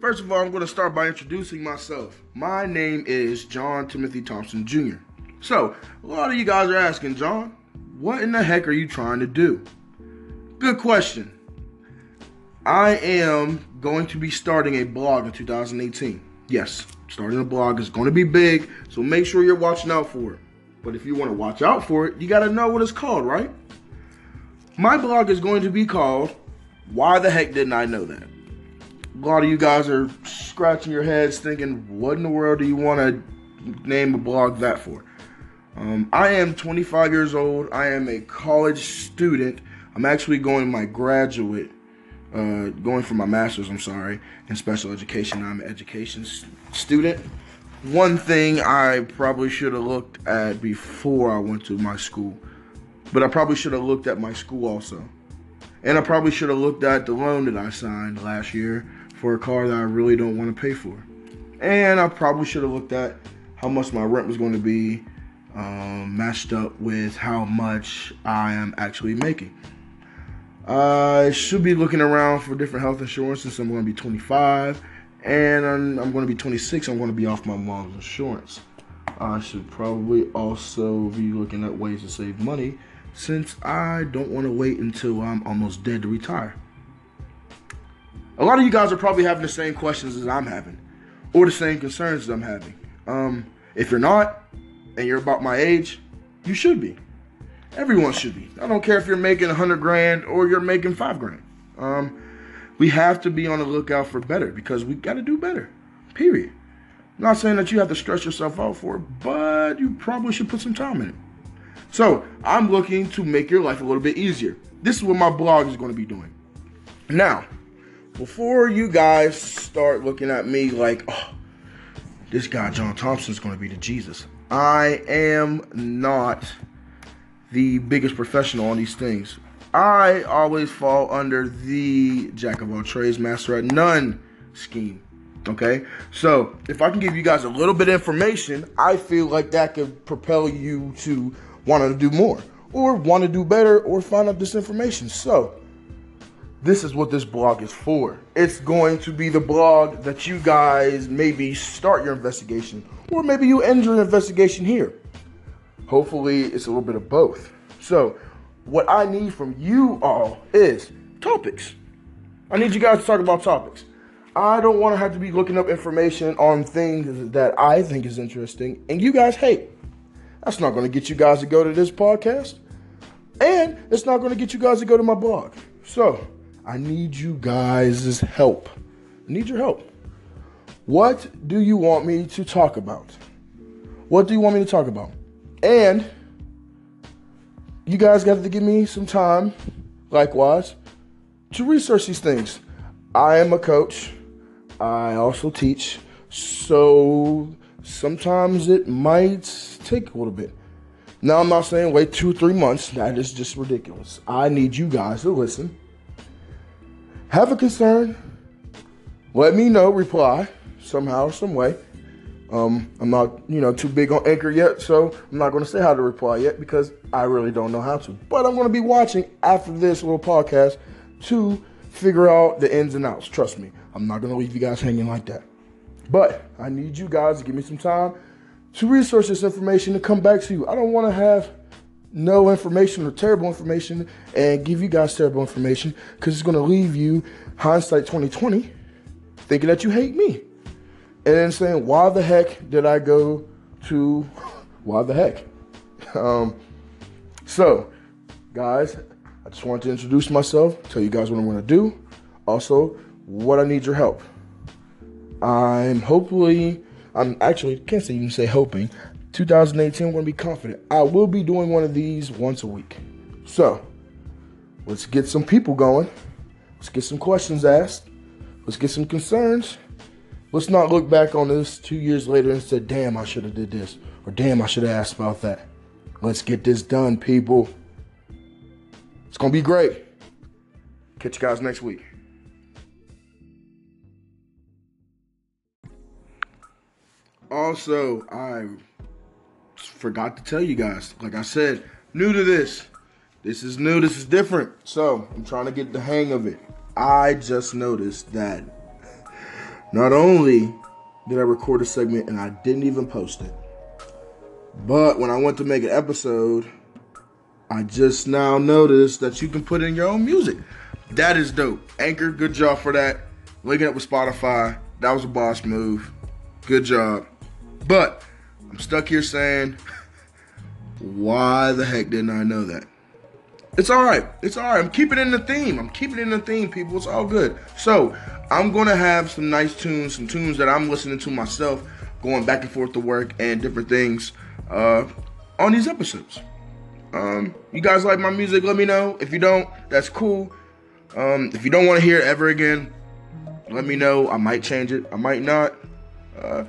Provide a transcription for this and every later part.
First of all, I'm going to start by introducing myself. My name is John Timothy Thompson Jr. So, a lot of you guys are asking, John, what in the heck are you trying to do? Good question. I am going to be starting a blog in 2018. Yes, starting a blog is going to be big, so make sure you're watching out for it. But if you want to watch out for it, you got to know what it's called, right? My blog is going to be called Why the Heck Didn't I Know That? A lot of you guys are scratching your heads thinking, What in the world do you want to name a blog that for? Um, I am 25 years old. I am a college student. I'm actually going my graduate, uh, going for my master's, I'm sorry, in special education. I'm an education student one thing I probably should have looked at before I went to my school, but I probably should have looked at my school also. And I probably should have looked at the loan that I signed last year for a car that I really don't want to pay for. And I probably should have looked at how much my rent was going to be um, matched up with how much I am actually making. I should be looking around for different health insurance since I'm going to be 25 and I'm, I'm going to be 26. I'm going to be off my mom's insurance. I should probably also be looking at ways to save money since I don't want to wait until I'm almost dead to retire. Lot of you guys are probably having the same questions as I'm having, or the same concerns as I'm having. Um, if you're not, and you're about my age, you should be. Everyone should be. I don't care if you're making a hundred grand or you're making five grand. Um, we have to be on the lookout for better because we got to do better. Period. I'm not saying that you have to stress yourself out for it, but you probably should put some time in it. So I'm looking to make your life a little bit easier. This is what my blog is going to be doing. Now, before you guys start looking at me like, oh, this guy John Thompson is going to be the Jesus, I am not the biggest professional on these things. I always fall under the jack of all trades, master at none scheme. Okay, so if I can give you guys a little bit of information, I feel like that could propel you to want to do more or want to do better or find out this information. So, this is what this blog is for. It's going to be the blog that you guys maybe start your investigation or maybe you end your investigation here. Hopefully, it's a little bit of both. So, what I need from you all is topics. I need you guys to talk about topics. I don't want to have to be looking up information on things that I think is interesting and you guys hate. That's not going to get you guys to go to this podcast. And it's not going to get you guys to go to my blog. So, I need you guys' help. I need your help. What do you want me to talk about? What do you want me to talk about? And you guys got to give me some time, likewise, to research these things. I am a coach. I also teach. So sometimes it might take a little bit. Now, I'm not saying wait two, three months. That is just ridiculous. I need you guys to listen. Have a concern. Let me know, reply somehow, some way. Um, I'm not, you know, too big on Anchor yet, so I'm not going to say how to reply yet because I really don't know how to. But I'm going to be watching after this little podcast to figure out the ins and outs. Trust me, I'm not going to leave you guys hanging like that. But I need you guys to give me some time to research this information and come back to you. I don't want to have no information or terrible information and give you guys terrible information because it's going to leave you hindsight 2020 thinking that you hate me and then saying, why the heck did I go to, why the heck? Um, so, guys, I just wanted to introduce myself, tell you guys what I'm going to do, also what I need your help. I'm hopefully, I'm actually, can't say even say hoping, 2018, I'm going to be confident. I will be doing one of these once a week. So, let's get some people going. Let's get some questions asked. Let's get some concerns. Let's not look back on this two years later and say, damn, I should have did this. Or damn, I should have asked about that. Let's get this done, people. It's going to be great. Catch you guys next week. Also, I forgot to tell you guys, like I said, new to this. This is new, this is different. So, I'm trying to get the hang of it. I just noticed that Not only did I record a segment and I didn't even post it, but when I went to make an episode, I just now noticed that you can put in your own music. That is dope. Anchor, good job for that. Linking up with Spotify, that was a boss move. Good job. But I'm stuck here saying, why the heck didn't I know that? It's all right. It's all right. I'm keeping in the theme. I'm keeping in the theme, people. It's all good. So I'm gonna have some nice tunes, some tunes that I'm listening to myself, going back and forth to work and different things uh, on these episodes. Um, you guys like my music? Let me know. If you don't, that's cool. Um, if you don't want to hear it ever again, let me know. I might change it. I might not. Uh,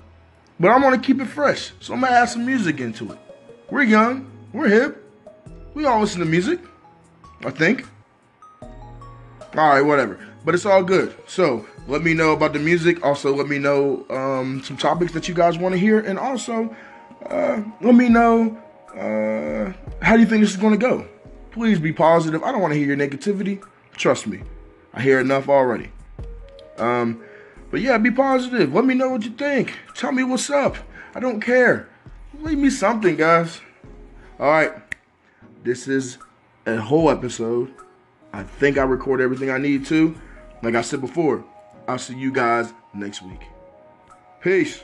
but I want to keep it fresh, so I'm gonna add some music into it. We're young. We're hip. We all listen to music. I think. All right, whatever. But it's all good. So let me know about the music. Also, let me know um, some topics that you guys want to hear, and also uh, let me know uh, how do you think this is going to go. Please be positive. I don't want to hear your negativity. Trust me, I hear enough already. Um, but yeah, be positive. Let me know what you think. Tell me what's up. I don't care. Leave me something, guys. All right. This is a whole episode. I think I record everything I need to. Like I said before, I'll see you guys next week. Peace.